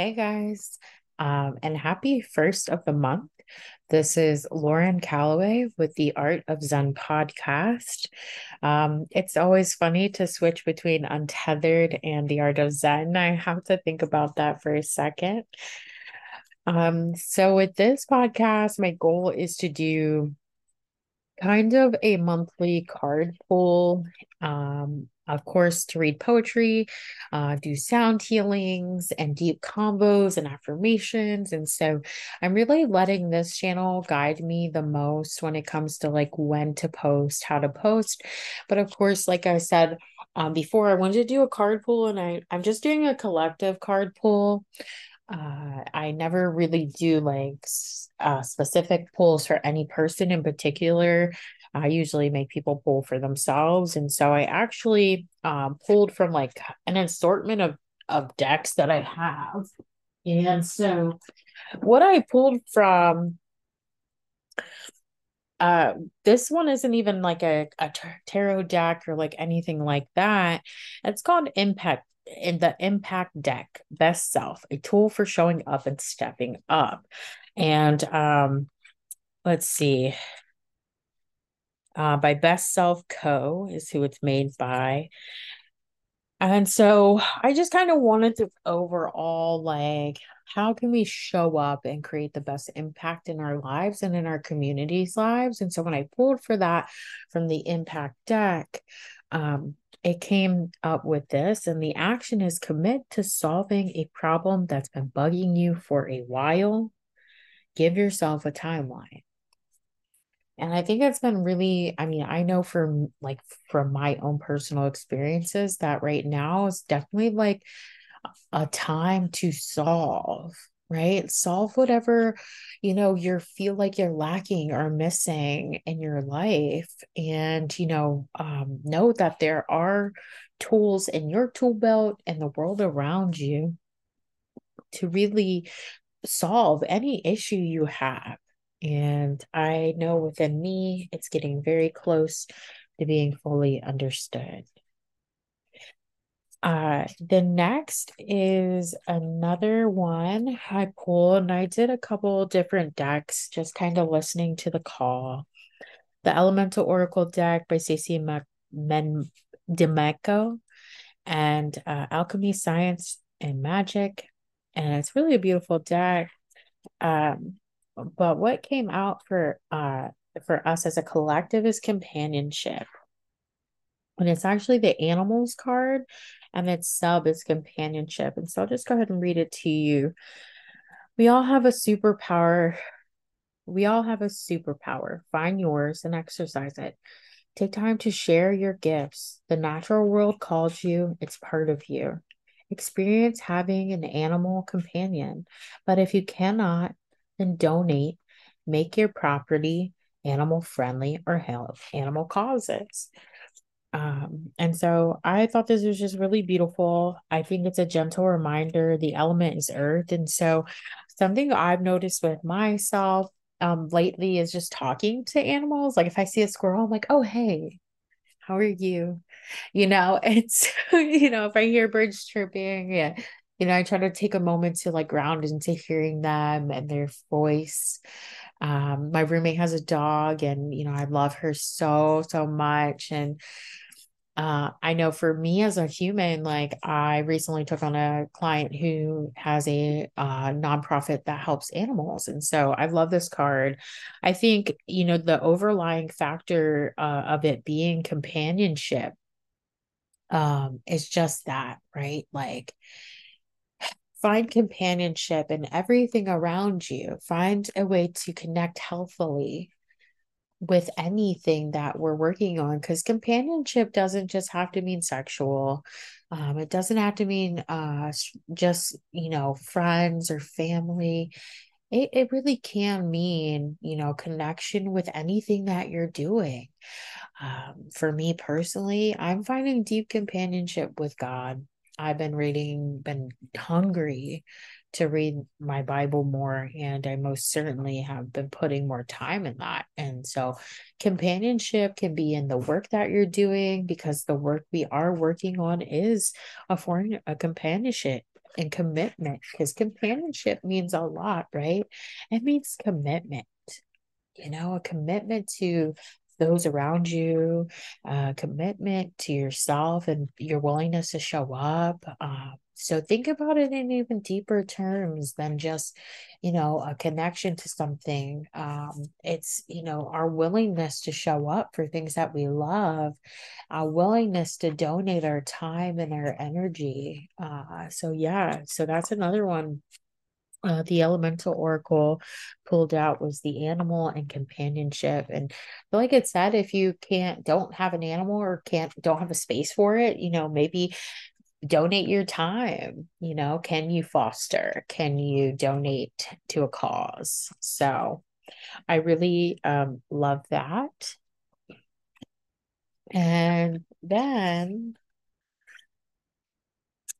Hey guys, um, and happy first of the month. This is Lauren Calloway with the Art of Zen podcast. Um, it's always funny to switch between Untethered and the Art of Zen. I have to think about that for a second. Um, so, with this podcast, my goal is to do kind of a monthly card pull. Um, of course, to read poetry, uh, do sound healings and deep combos and affirmations. And so I'm really letting this channel guide me the most when it comes to like when to post, how to post. But of course, like I said um, before, I wanted to do a card pull and I, I'm just doing a collective card pull. Uh, I never really do like uh, specific pulls for any person in particular. I usually make people pull for themselves. And so I actually um, pulled from like an assortment of, of decks that I have. And so what I pulled from uh this one isn't even like a, a tarot deck or like anything like that. It's called Impact in the Impact Deck Best Self, a tool for showing up and stepping up. And um let's see uh, by Best Self Co. is who it's made by. And so I just kind of wanted to overall like how can we show up and create the best impact in our lives and in our communities' lives? And so when I pulled for that from the impact deck, um, it came up with this, and the action is commit to solving a problem that's been bugging you for a while. Give yourself a timeline. And I think it's been really, I mean, I know from like from my own personal experiences that right now is definitely like a time to solve, right? Solve whatever, you know, you feel like you're lacking or missing in your life. And, you know, um, know that there are tools in your tool belt and the world around you to really solve any issue you have and I know within me, it's getting very close to being fully understood. Uh, the next is another one I pulled, and I did a couple different decks, just kind of listening to the call. The Elemental Oracle deck by Stacey Men Demarco and uh, Alchemy, Science, and Magic. And it's really a beautiful deck. Um, but what came out for uh for us as a collective is companionship. And it's actually the animals card and its sub is companionship. And so I'll just go ahead and read it to you. We all have a superpower. We all have a superpower. Find yours and exercise it. Take time to share your gifts. The natural world calls you, it's part of you. Experience having an animal companion. But if you cannot, and donate, make your property animal friendly or help animal causes. Um, and so I thought this was just really beautiful. I think it's a gentle reminder. The element is earth. And so something I've noticed with myself um lately is just talking to animals. Like if I see a squirrel, I'm like, oh hey, how are you? You know, it's you know, if I hear birds chirping, yeah, you know, I try to take a moment to like ground into hearing them and their voice. Um, my roommate has a dog, and you know, I love her so so much, and uh, I know for me as a human, like I recently took on a client who has a uh, nonprofit that helps animals. And so I love this card. I think, you know, the overlying factor uh, of it being companionship um, is just that, right? Like, find companionship in everything around you. Find a way to connect healthily with anything that we're working on because companionship doesn't just have to mean sexual. Um, it doesn't have to mean uh, just, you know, friends or family. It, it really can mean, you know, connection with anything that you're doing. Um, for me personally, I'm finding deep companionship with God. I've been reading, been hungry to read my Bible more, and I most certainly have been putting more time in that. And so, companionship can be in the work that you're doing because the work we are working on is a form of companionship. and commitment because companionship means a lot, right? It means commitment, you know, a commitment to those around you, uh, commitment to yourself and your willingness to show up. Uh, so think about it in even deeper terms than just, you know, a connection to something. Um, it's, you know, our willingness to show up for things that we love, our willingness to donate our time and our energy. Uh, so yeah, so that's another one uh, the elemental oracle pulled out was the animal and companionship. And like it said if you can't don't have an animal or can't don't have a space for it you know maybe donate your time you know can you foster? Can you donate to a cause? So i really um, love that. And then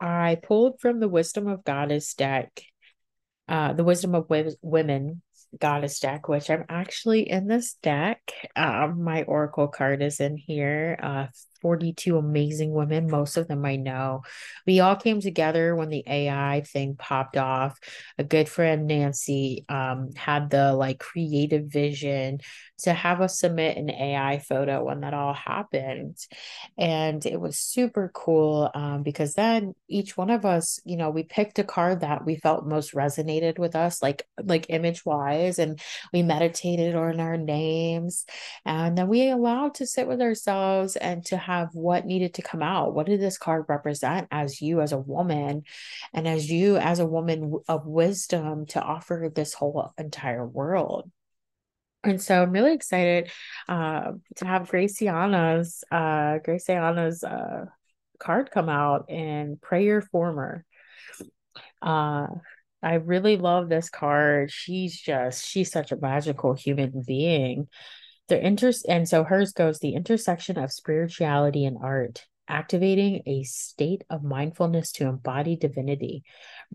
i pulled from the wisdom of goddess deck uh, the Wisdom of Women Goddess deck, which I'm actually in this deck. Um, my Oracle card is in here. Uh, 42 amazing women. Most of them I know. We all came together when the AI thing popped off. A good friend, Nancy, um, had the like creative vision to have us submit an AI photo when that all happened. And it was super cool um, because then each one of us, you know, we picked a card that we felt most resonated with us, like like image wise, and we meditated on our names. And then we allowed to sit with ourselves and to have what needed to come out. What did this card represent as you as a woman and as you as a woman of wisdom to offer this whole entire world? And so I'm really excited uh, to have Graciana's uh, Graciana's uh, card come out in Prayer Former. Uh, I really love this card. She's just she's such a magical human being the inter and so hers goes the intersection of spirituality and art activating a state of mindfulness to embody divinity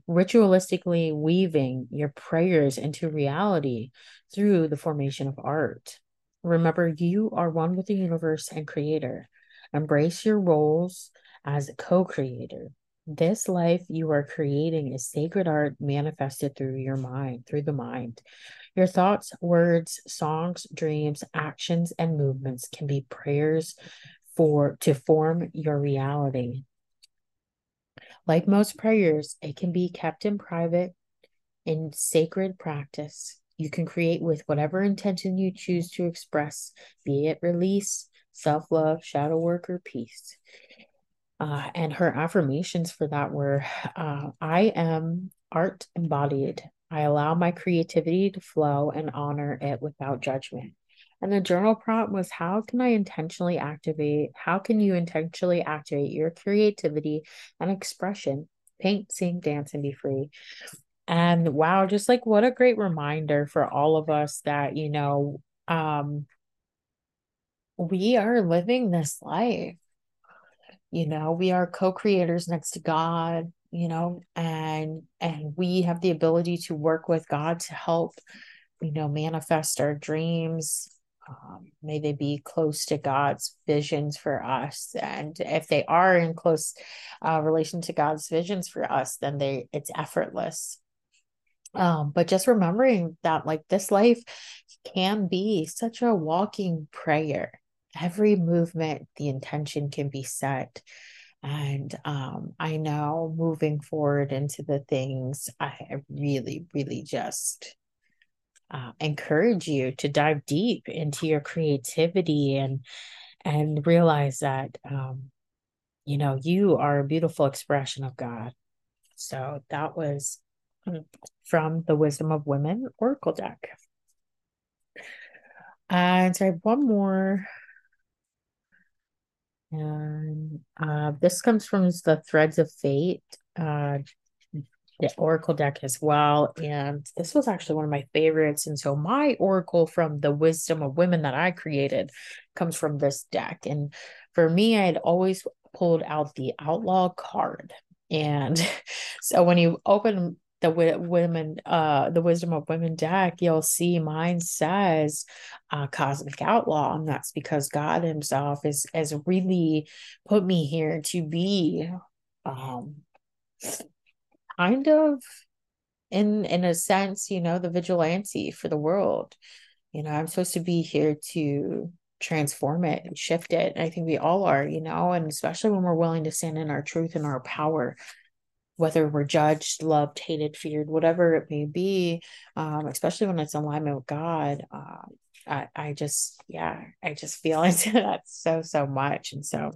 ritualistically weaving your prayers into reality through the formation of art. Remember you are one with the universe and creator. Embrace your roles as co-creator. This life you are creating is sacred art manifested through your mind through the mind your thoughts, words, songs, dreams, actions, and movements can be prayers for to form your reality. Like most prayers, it can be kept in private in sacred practice. You can create with whatever intention you choose to express, be it release, self love, shadow work, or peace. Uh, and her affirmations for that were uh, I am art embodied. I allow my creativity to flow and honor it without judgment. And the journal prompt was how can I intentionally activate, how can you intentionally activate your creativity and expression? Paint, sing, dance, and be free. And wow, just like what a great reminder for all of us that, you know, um, we are living this life. You know, we are co creators next to God you know and and we have the ability to work with god to help you know manifest our dreams um, may they be close to god's visions for us. And if they are in close uh, relation to god's visions for us then they it's effortless. Um, but just remembering that like this life can be such a walking prayer. Every movement the intention can be set and um, I know moving forward into the things, I really, really just uh, encourage you to dive deep into your creativity and and realize that um, you know you are a beautiful expression of God. So that was mm, from the Wisdom of Women Oracle deck. And so I have one more and uh, this comes from the Threads of Fate, uh, the Oracle deck as well. And this was actually one of my favorites. And so my Oracle from the Wisdom of Women that I created comes from this deck. And for me, I had always pulled out the Outlaw card. And so when you open the women uh the wisdom of women deck you'll see mine says uh cosmic outlaw and that's because god himself is has really put me here to be um kind of in in a sense, you know, the vigilante for the world. You know, I'm supposed to be here to transform it and shift it. I think we all are, you know, and especially when we're willing to stand in our truth and our power, whether we're judged, loved, hated, feared, whatever it may be, um, especially when it's in alignment with God. Uh, I, I just, yeah, I just feel into that so, so much. And so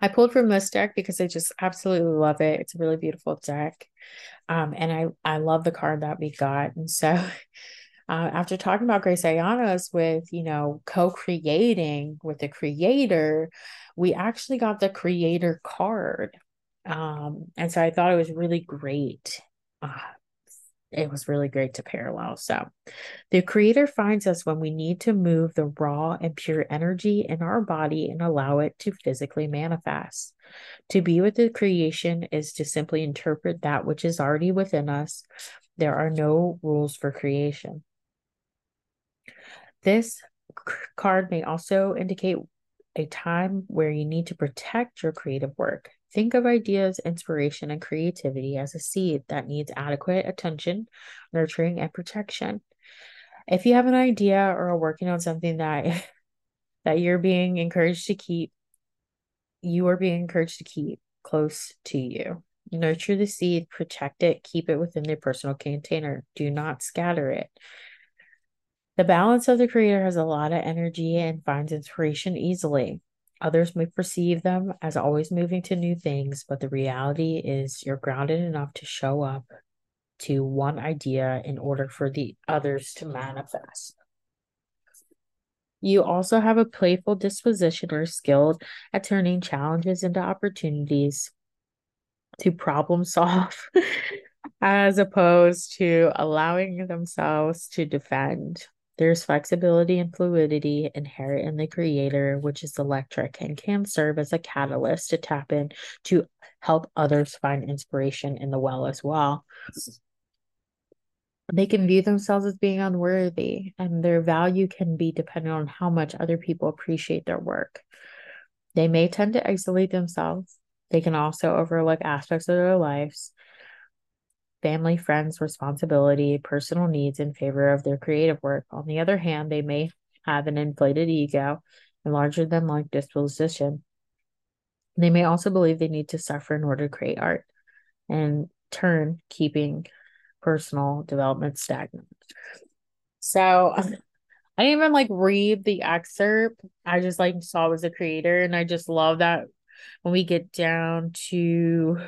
I pulled from this deck because I just absolutely love it. It's a really beautiful deck. Um, and I, I love the card that we got. And so uh, after talking about Grace Ayanas with, you know, co-creating with the creator, we actually got the creator card. Um, and so I thought it was really great. Uh, it was really great to parallel. So, the creator finds us when we need to move the raw and pure energy in our body and allow it to physically manifest. To be with the creation is to simply interpret that which is already within us. There are no rules for creation. This card may also indicate a time where you need to protect your creative work. Think of ideas, inspiration, and creativity as a seed that needs adequate attention, nurturing, and protection. If you have an idea or are working on something that that you're being encouraged to keep, you are being encouraged to keep close to you. Nurture the seed, protect it, keep it within the personal container. Do not scatter it. The balance of the creator has a lot of energy and finds inspiration easily. Others may perceive them as always moving to new things, but the reality is you're grounded enough to show up to one idea in order for the others to manifest. You also have a playful disposition or skilled at turning challenges into opportunities to problem solve as opposed to allowing themselves to defend. There's flexibility and fluidity inherent in the creator, which is electric and can serve as a catalyst to tap in to help others find inspiration in the well as well. They can view themselves as being unworthy, and their value can be dependent on how much other people appreciate their work. They may tend to isolate themselves. They can also overlook aspects of their lives family, friends, responsibility, personal needs in favor of their creative work. On the other hand, they may have an inflated ego and larger than life disposition. They may also believe they need to suffer in order to create art, and turn keeping personal development stagnant. So I didn't even like read the excerpt. I just like saw as a creator, and I just love that when we get down to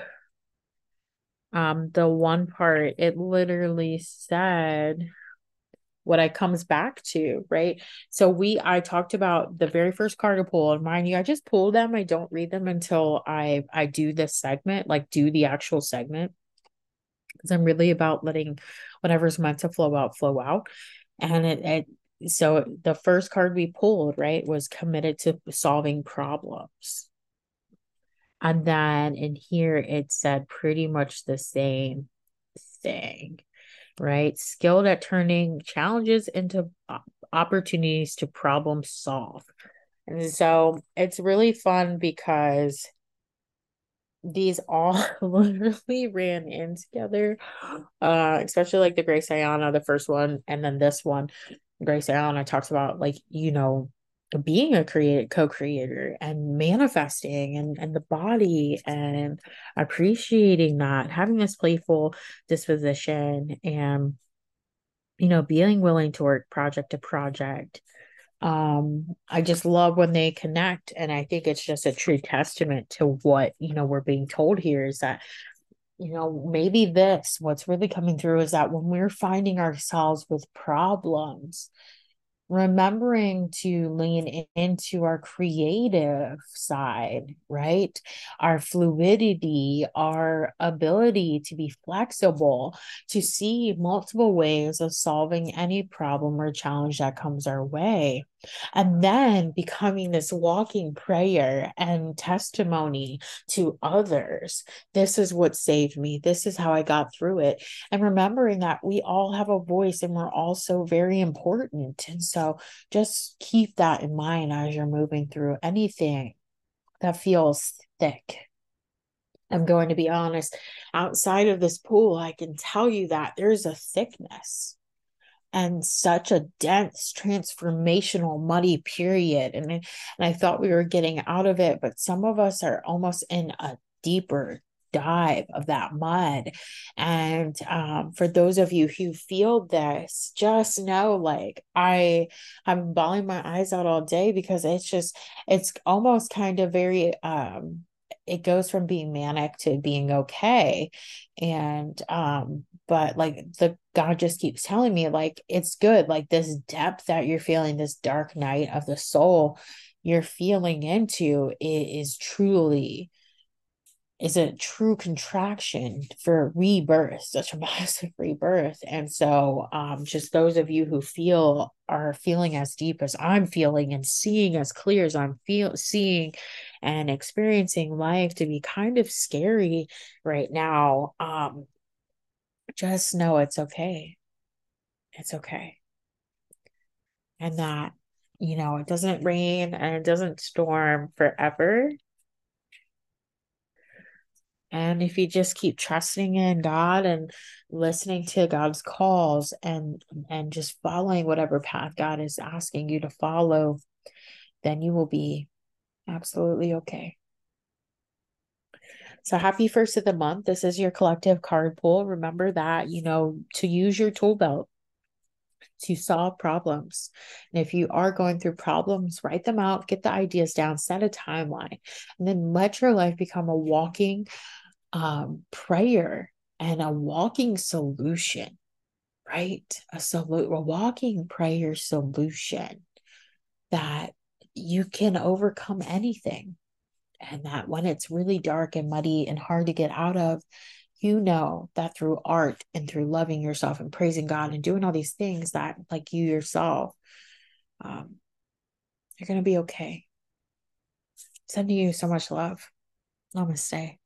um the one part it literally said what I comes back to, right? So we I talked about the very first card to pull, and mind you, I just pull them. I don't read them until I I do this segment, like do the actual segment. Because I'm really about letting whatever's meant to flow out, flow out. And it, it so the first card we pulled, right, was committed to solving problems. And then in here, it said pretty much the same thing, right? Skilled at turning challenges into opportunities to problem solve. And so it's really fun because these all literally ran in together. Uh, especially like the Grace Ayana, the first one, and then this one. Grace Ayana talks about like, you know, being a creative co-creator and manifesting and and the body and appreciating that having this playful disposition and you know being willing to work project to project. Um i just love when they connect and i think it's just a true testament to what you know we're being told here is that you know maybe this what's really coming through is that when we're finding ourselves with problems remembering to lean into our creative side, right? Our fluidity, our ability to be flexible, to see multiple ways of solving any problem or challenge that comes our way and then becoming this walking prayer and testimony to others. This is what saved me. This is how I got through it. And remembering that we all have a voice and we're all so very important. And so just keep that in mind as you're moving through anything that feels thick. I'm going to be honest, outside of this pool, I can tell you that there's a thickness and such a dense transformational muddy period and, and i thought we were getting out of it but some of us are almost in a deeper dive of that mud. And um, for those of you who feel this just know like i i'm bawling my eyes out all day because it's just it's almost kind of very um it goes from being manic to being okay. And um but like the god just keeps telling me like it's good like this depth that you're feeling this dark night of the soul you're feeling into is truly is a true contraction for rebirth, such a massive rebirth. And so, um, just those of you who feel are feeling as deep as I'm feeling and seeing as clear as I'm feel seeing and experiencing life to be kind of scary right now. Um, just know it's okay. It's okay. And that, you know, it doesn't rain and it doesn't storm forever and if you just keep trusting in God and listening to God's calls and and just following whatever path God is asking you to follow, then you will be absolutely okay. So happy first of the month. This is your collective card pull. Remember that, you know, to use your tool belt to solve problems. And if you are going through problems, write them out, get the ideas down, set a timeline, and then let your life become a walking um, prayer and a walking solution, right? A, solu- a walking prayer solution that you can overcome anything. And that when it's really dark and muddy and hard to get out of, you know that through art and through loving yourself and praising God and doing all these things that, like you yourself, um, you're going to be okay. Sending you so much love. Namaste.